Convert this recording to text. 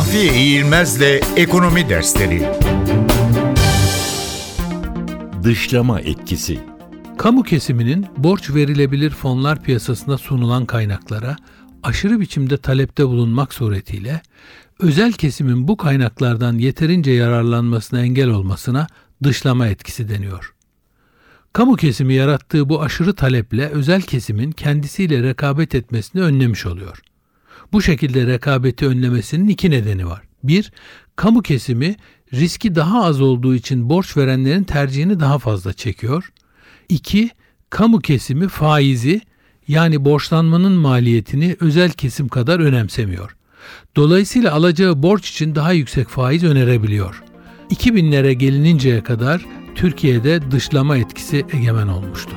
Mahfiye İğilmez'le Ekonomi Dersleri Dışlama etkisi Kamu kesiminin borç verilebilir fonlar piyasasına sunulan kaynaklara aşırı biçimde talepte bulunmak suretiyle özel kesimin bu kaynaklardan yeterince yararlanmasına engel olmasına dışlama etkisi deniyor. Kamu kesimi yarattığı bu aşırı taleple özel kesimin kendisiyle rekabet etmesini önlemiş oluyor. Bu şekilde rekabeti önlemesinin iki nedeni var. Bir, kamu kesimi riski daha az olduğu için borç verenlerin tercihini daha fazla çekiyor. İki, kamu kesimi faizi yani borçlanmanın maliyetini özel kesim kadar önemsemiyor. Dolayısıyla alacağı borç için daha yüksek faiz önerebiliyor. 2000'lere gelininceye kadar Türkiye'de dışlama etkisi egemen olmuştu.